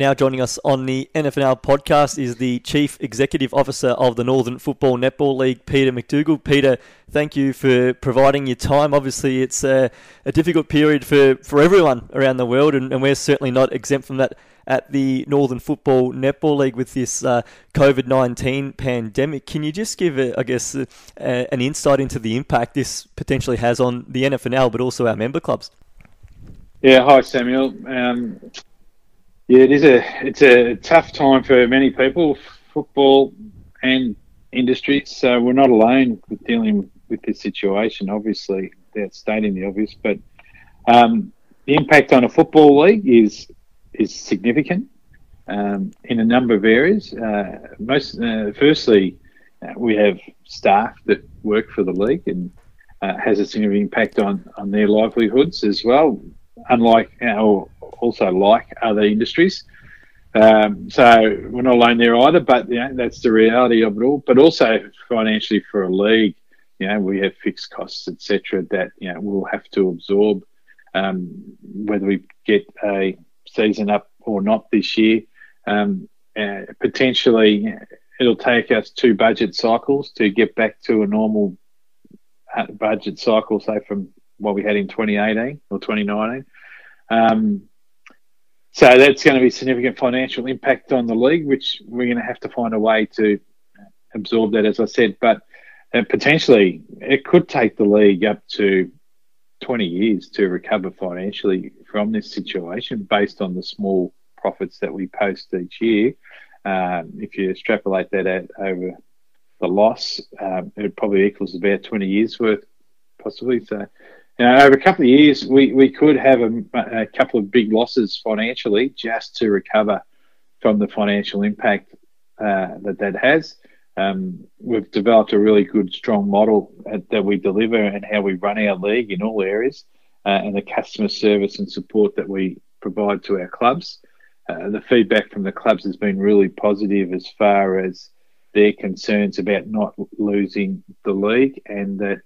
now joining us on the NFNL podcast is the Chief Executive Officer of the Northern Football Netball League, Peter McDougall. Peter, thank you for providing your time. Obviously, it's a, a difficult period for, for everyone around the world, and, and, we're certainly not exempt from that at the Northern Football Netball League with this uh, COVID 19 pandemic. Can you just give, a, I guess, a, an insight into the impact this potentially has on the NFNL, but also our member clubs? Yeah, hi Samuel. Um, yeah, it is a it's a tough time for many people, football and industries. So we're not alone with dealing with this situation. Obviously, that's stating the obvious, but um, the impact on a football league is is significant um, in a number of areas. Uh, most, uh, firstly, uh, we have staff that work for the league and uh, has a significant impact on on their livelihoods as well unlike or also like other industries. Um, so we're not alone there either, but you know, that's the reality of it all. But also financially for a league, you know, we have fixed costs, etc. That you know we'll have to absorb, um, whether we get a season up or not this year. Um, uh, potentially, it'll take us two budget cycles to get back to a normal uh, budget cycle, say from what we had in 2018 or 2019. Um, so that's going to be significant financial impact on the league, which we're going to have to find a way to absorb that, as I said. But uh, potentially, it could take the league up to 20 years to recover financially from this situation based on the small profits that we post each year. Um, if you extrapolate that out over the loss, um, it probably equals about 20 years worth, possibly. So now, over a couple of years, we, we could have a, a, couple of big losses financially just to recover from the financial impact uh, that that has. Um, we've developed a really good, strong model that we deliver and how we run our league in all areas, uh, and the customer service and support that we provide to our clubs. Uh, the feedback from the clubs has been really positive as far as their concerns about not losing the league and that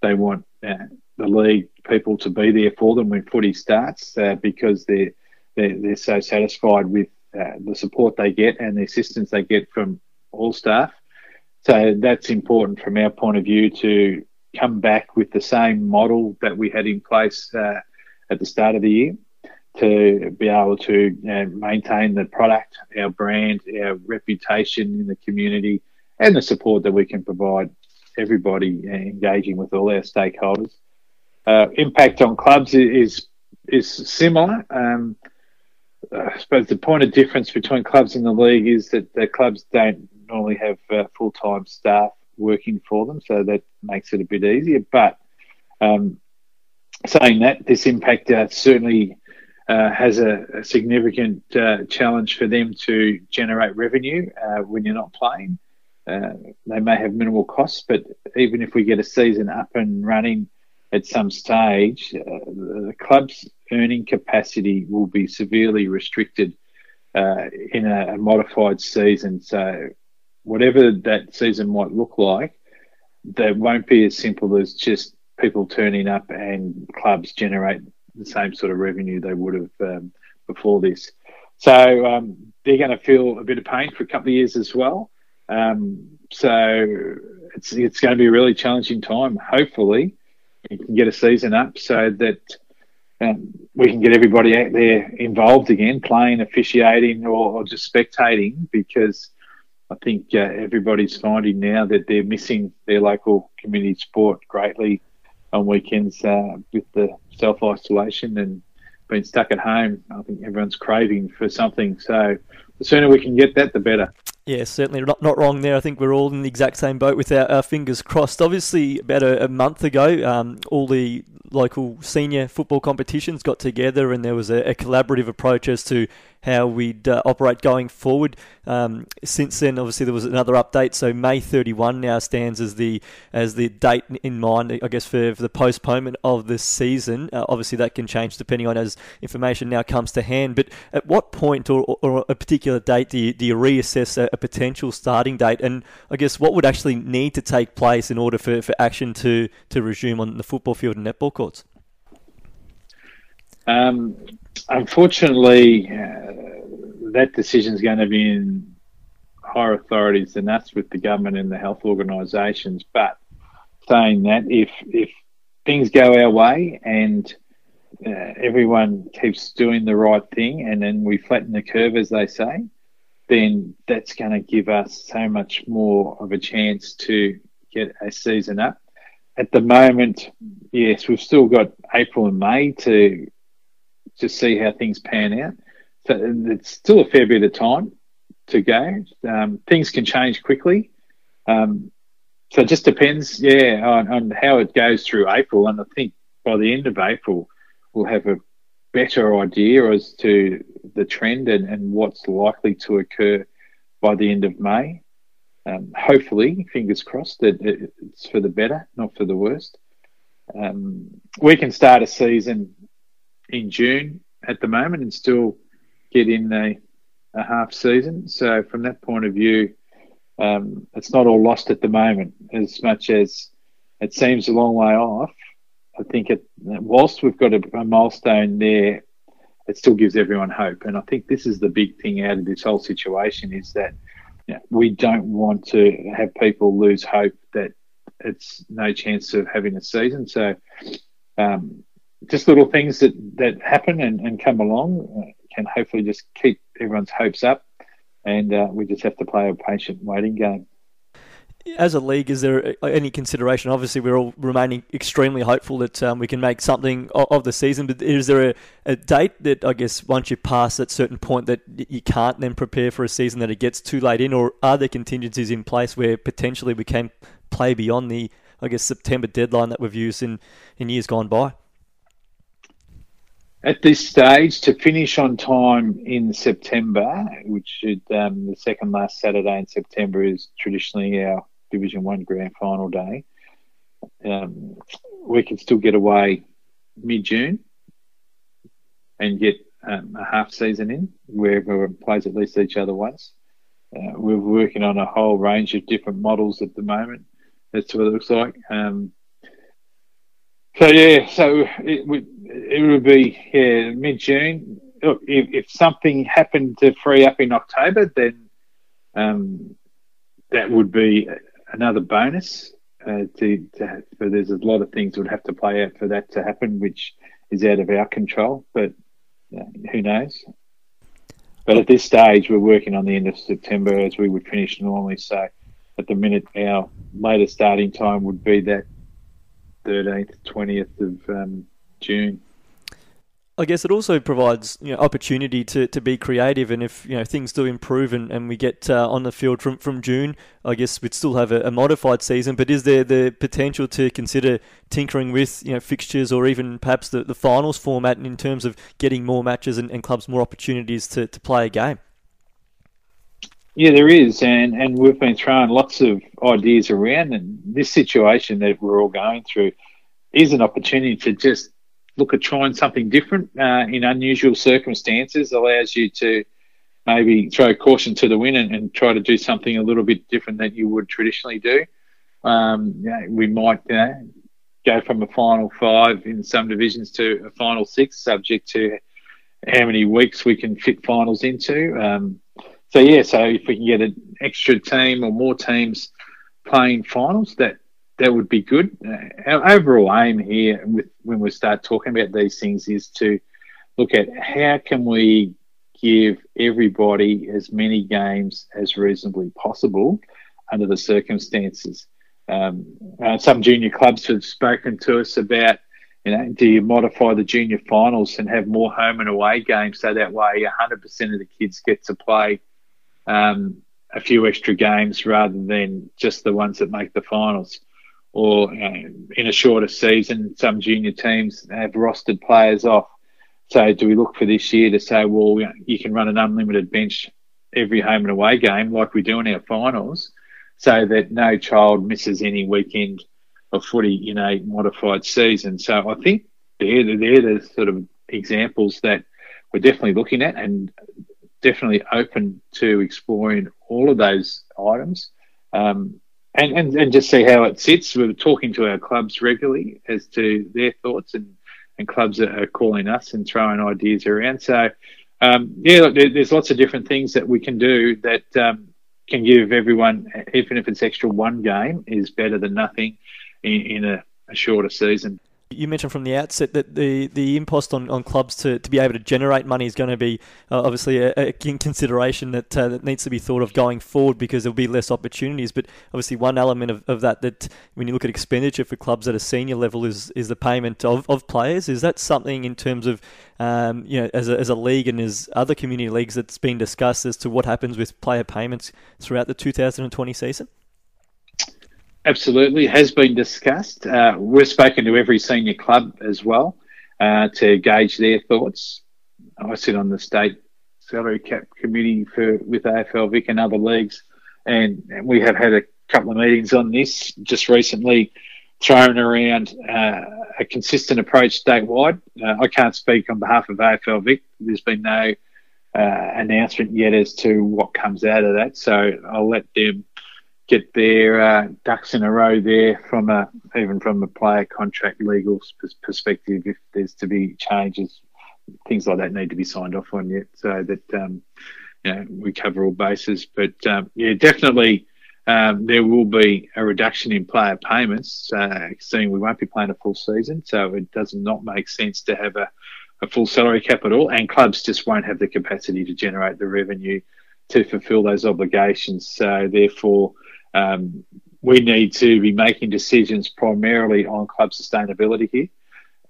they want uh, the league people to be there for them when footy starts uh, because they're, they're, they're so satisfied with uh, the support they get and the assistance they get from all staff. So that's important from our point of view to come back with the same model that we had in place uh, at the start of the year to be able to know, maintain the product, our brand, our reputation in the community, and the support that we can provide everybody engaging with all our stakeholders. Uh, impact on clubs is is similar. Um, I suppose the point of difference between clubs in the league is that the clubs don't normally have uh, full time staff working for them, so that makes it a bit easier. But um, saying that, this impact uh, certainly uh, has a, a significant uh, challenge for them to generate revenue uh, when you're not playing. Uh, they may have minimal costs, but even if we get a season up and running at some stage, uh, the club's earning capacity will be severely restricted uh, in a, a, modified season. So, whatever that season might look like, that won't be as simple as just people turning up and clubs generate the same sort of revenue they would have um, before this. So, um, they're going to feel a bit of pain for a couple of years as well. Um, so it's it's going to be a really challenging time. Hopefully, we can get a season up so that um, we can get everybody out there involved again, playing, officiating, or, or just spectating. Because I think uh, everybody's finding now that they're missing their local community sport greatly on weekends uh, with the self isolation and being stuck at home. I think everyone's craving for something. So the sooner we can get that, the better. Yeah, certainly not, not wrong there. I think we're all in the exact same boat with our, our fingers crossed. Obviously, about a, a month ago, um, all the local senior football competitions got together and there was a, a collaborative approach as to how we'd uh, operate going forward. Um, since then, obviously, there was another update. So May 31 now stands as the as the date in mind, I guess, for, for the postponement of the season. Uh, obviously, that can change depending on as information now comes to hand. But at what point or, or a particular date do you, do you reassess a, a, potential starting date? And I guess what would actually need to take place in order for, for action to, to resume on the football field and netball courts? Um, unfortunately, uh, that decision is going to be in higher authorities than us with the government and the health organisations. But saying that, if if things go our way and uh, everyone keeps doing the right thing, and then we flatten the curve, as they say, then that's going to give us so much more of a chance to get a season up. At the moment, yes, we've still got April and May to to see how things pan out. So it's still a fair bit of time to go. Um, things can change quickly. Um, so it just depends, yeah, on, on, how it goes through April. And I think by the end of April, we'll have a better idea as to the trend and, and what's likely to occur by the end of May. Um, hopefully, fingers crossed that it's for the better, not for the worst. Um, we can start a season in June at the moment and still get in a, a half season. So, from that point of view, um, it's not all lost at the moment. As much as it seems a long way off, I think it, whilst we've got a, a milestone there, it still gives everyone hope. And I think this is the big thing out of this whole situation is that you know, we don't want to have people lose hope that it's no chance of having a season. So, um, just little things that, that happen and, and come along uh, can hopefully just keep everyone's hopes up. And uh, we just have to play a patient waiting game as a league, is there any consideration? Obviously, we're all remaining extremely hopeful that um, we can make something of, the season. But is there a, a, date that I guess once you pass that certain point that you can't then prepare for a season that it gets too late in, or are there contingencies in place where potentially we can play beyond the I guess September deadline that we've used in in years gone by? At this stage, to finish on time in September, which should um, the second last Saturday in September is traditionally our Division One grand final day, um, we can still get away mid June and get um, a half season in where everyone plays at least each other once. Uh, we're working on a whole range of different models at the moment. That's what it looks like. Um, so yeah, so it would it would be yeah mid June. If, if something happened to free up in October, then um, that would be another bonus. Uh, to, to but there's a lot of things that would have to play out for that to happen, which is out of our control. But who knows? But at this stage, we're working on the end of September as we would finish normally. So at the minute, our latest starting time would be that 13th, 20th of um, June. I guess it also provides you know, opportunity to, to be creative, and if you know things do improve and, and we get uh, on the field from, from June, I guess we'd still have a, a, modified season. But is there the potential to consider tinkering with you know fixtures or even perhaps the, the finals format in terms of getting more matches and, and clubs more opportunities to, to play a game? Yeah, there is, and and we've been throwing lots of ideas around, and this situation that we're all going through is an opportunity to just look at trying something different uh, in unusual circumstances allows you to maybe throw caution to the wind and, and, try to do something a little bit different than you would traditionally do. Um, we might you know, go from a final five in some divisions to a final six, subject to how many weeks we can fit finals into. Um, so yeah, so if we can get an extra team or more teams playing finals, that that would be good. Uh, our overall aim here, with, when we start talking about these things, is to look at how can we give everybody as many games as reasonably possible under the circumstances. Um, uh, some junior clubs have spoken to us about, you know, do you modify the junior finals and have more home and away games so that way 100% of the kids get to play um, a few extra games rather than just the ones that make the finals or you know, in a shorter season, some junior teams have rostered players off. So do we look for this year to say, well, you, can run an unlimited bench every home and away game like we do in our finals, so that no child misses any weekend of footy in a modified season. So I think they're, they're the sort of examples that we're definitely looking at and definitely open to exploring all of those items. Um, and, and, and just see how it sits. We're talking to our clubs regularly as to their thoughts, and, and clubs are calling us and throwing ideas around. So um, yeah, look, there's lots of different things that we can do that um, can give everyone, even if it's extra one game, is better than nothing in, in a, a shorter season. You mentioned from the outset that the, the impost on, on clubs to, to be able to generate money is going to be uh, obviously a, a, consideration that uh, that needs to be thought of going forward because there'll be less opportunities. But obviously, one element of, of that that when you look at expenditure for clubs at a senior level is is the payment of, of players. Is that something in terms of um, you know as a, as a league and as other community leagues that's been discussed as to what happens with player payments throughout the 2020 season? Absolutely, has been discussed. Uh, we've spoken to every senior club as well uh, to gauge their thoughts. I sit on the state salary cap committee for with AFL Vic and other leagues, and, and we have had a couple of meetings on this just recently, thrown around uh, a consistent approach statewide. Uh, I can't speak on behalf of AFL Vic. There's been no uh, announcement yet as to what comes out of that, so I'll let them get their uh, ducks in a row there from a even from a player contract legal perspective. If there's to be changes, things like that need to be signed off on yet, so that um, you know, we cover all bases. But um, yeah, definitely. Um, there will be a reduction in player payments, uh, seeing we won't be playing a full season, so it does not make sense to have a, a full salary cap at all, and clubs just won't have the capacity to generate the revenue to fulfil those obligations. So therefore, um, we need to be making decisions primarily on club sustainability here.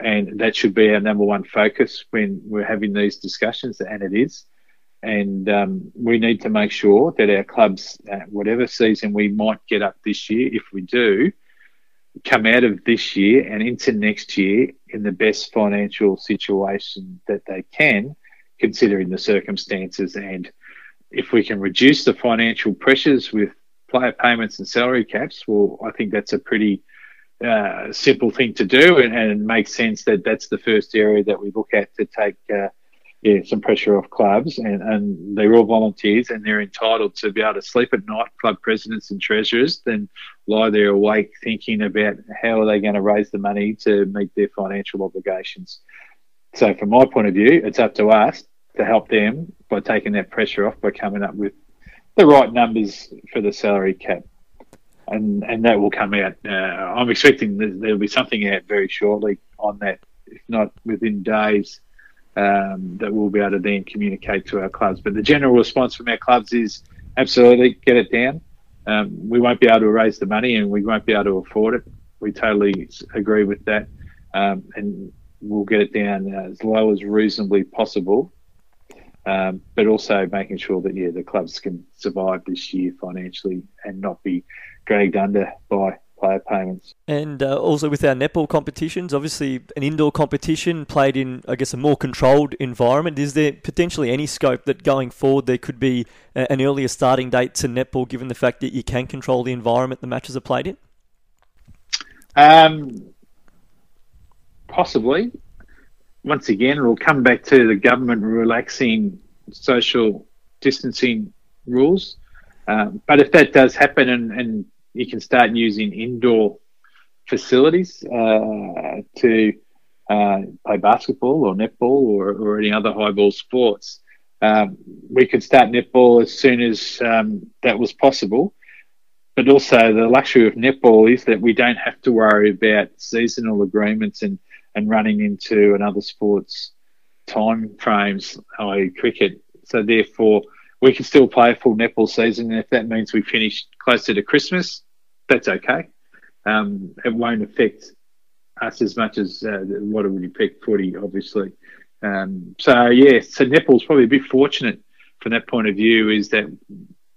And that should be our number one focus when we're having these discussions, and it is. And um, we need to make sure that our clubs, uh, whatever season we might get up this year, if we do, come out of this year and into next year in the best financial situation that they can, considering the circumstances. And if we can reduce the financial pressures with player payments and salary caps, well, I think that's a pretty uh, simple thing to do, and, and, it makes sense that that's the first area that we look at to take uh, yeah, some pressure off clubs. And, and they're all volunteers, and they're entitled to be able to sleep at night. Club presidents and treasurers then lie there awake thinking about how are they going to raise the money to meet their financial obligations. So, from my point of view, it's up to us to help them by taking that pressure off by coming up with the right numbers for the salary cap, and and that will come out. Uh, I'm expecting there'll be something out very shortly on that, if not within days. Um, that we'll be able to then communicate to our clubs. But the general response from our clubs is absolutely get it down. Um, we won't be able to raise the money and we won't be able to afford it. We totally agree with that. Um, and we'll get it down as low as reasonably possible um, but also making sure that yeah the clubs can survive this year financially and not be dragged under by player payments. And uh, also with our netball competitions, obviously an indoor competition played in, I guess, a more controlled environment. Is there potentially any scope that going forward there could be an earlier starting date to netball, given the fact that you can control the environment the matches are played in? Um, possibly once again, we'll come back to the government relaxing social distancing rules. Um, but if that does happen and, and, you can start using indoor facilities uh, to uh, play basketball or netball or, or any other high ball sports, um, we could start netball as soon as um, that was possible. But also, the luxury of netball is that we don't have to worry about seasonal agreements and and running into another sport's time frames, i.e., cricket. So therefore, we can still play a full netball season, and if that means we finish closer to Christmas, that's okay. Um, it won't affect us as much as uh, what it would affect footy, obviously. Um, so yeah, so netball's probably a bit fortunate from that point of view. Is that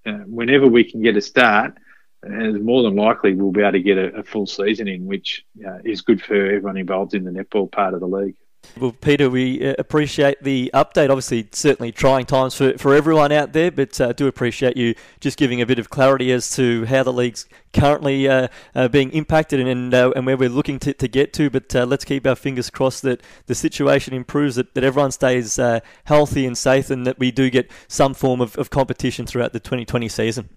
uh, whenever we can get a start, and more than likely we'll be able to get a, a full season in, which uh, is good for everyone involved in the netball part of the league. Well, Peter, we uh, appreciate the update. Obviously, certainly trying times for, for everyone out there, but uh, do appreciate you just giving a bit of clarity as to how the league's currently uh, uh being impacted and and, uh, and, where we're looking to, to get to. But uh, let's keep our fingers crossed that the situation improves, that, that everyone stays healthy and safe, and that we do get some form of, of competition throughout the 2020 season.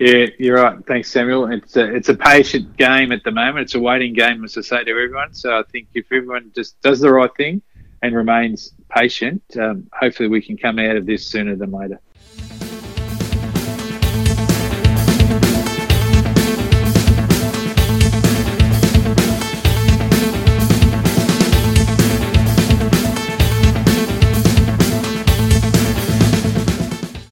Yeah, you're right. Thanks, Samuel. It's a, it's a patient game at the moment. It's a waiting game, as I say to everyone. So I think if everyone just does the right thing, and remains patient, um, hopefully we can come out of this sooner than later.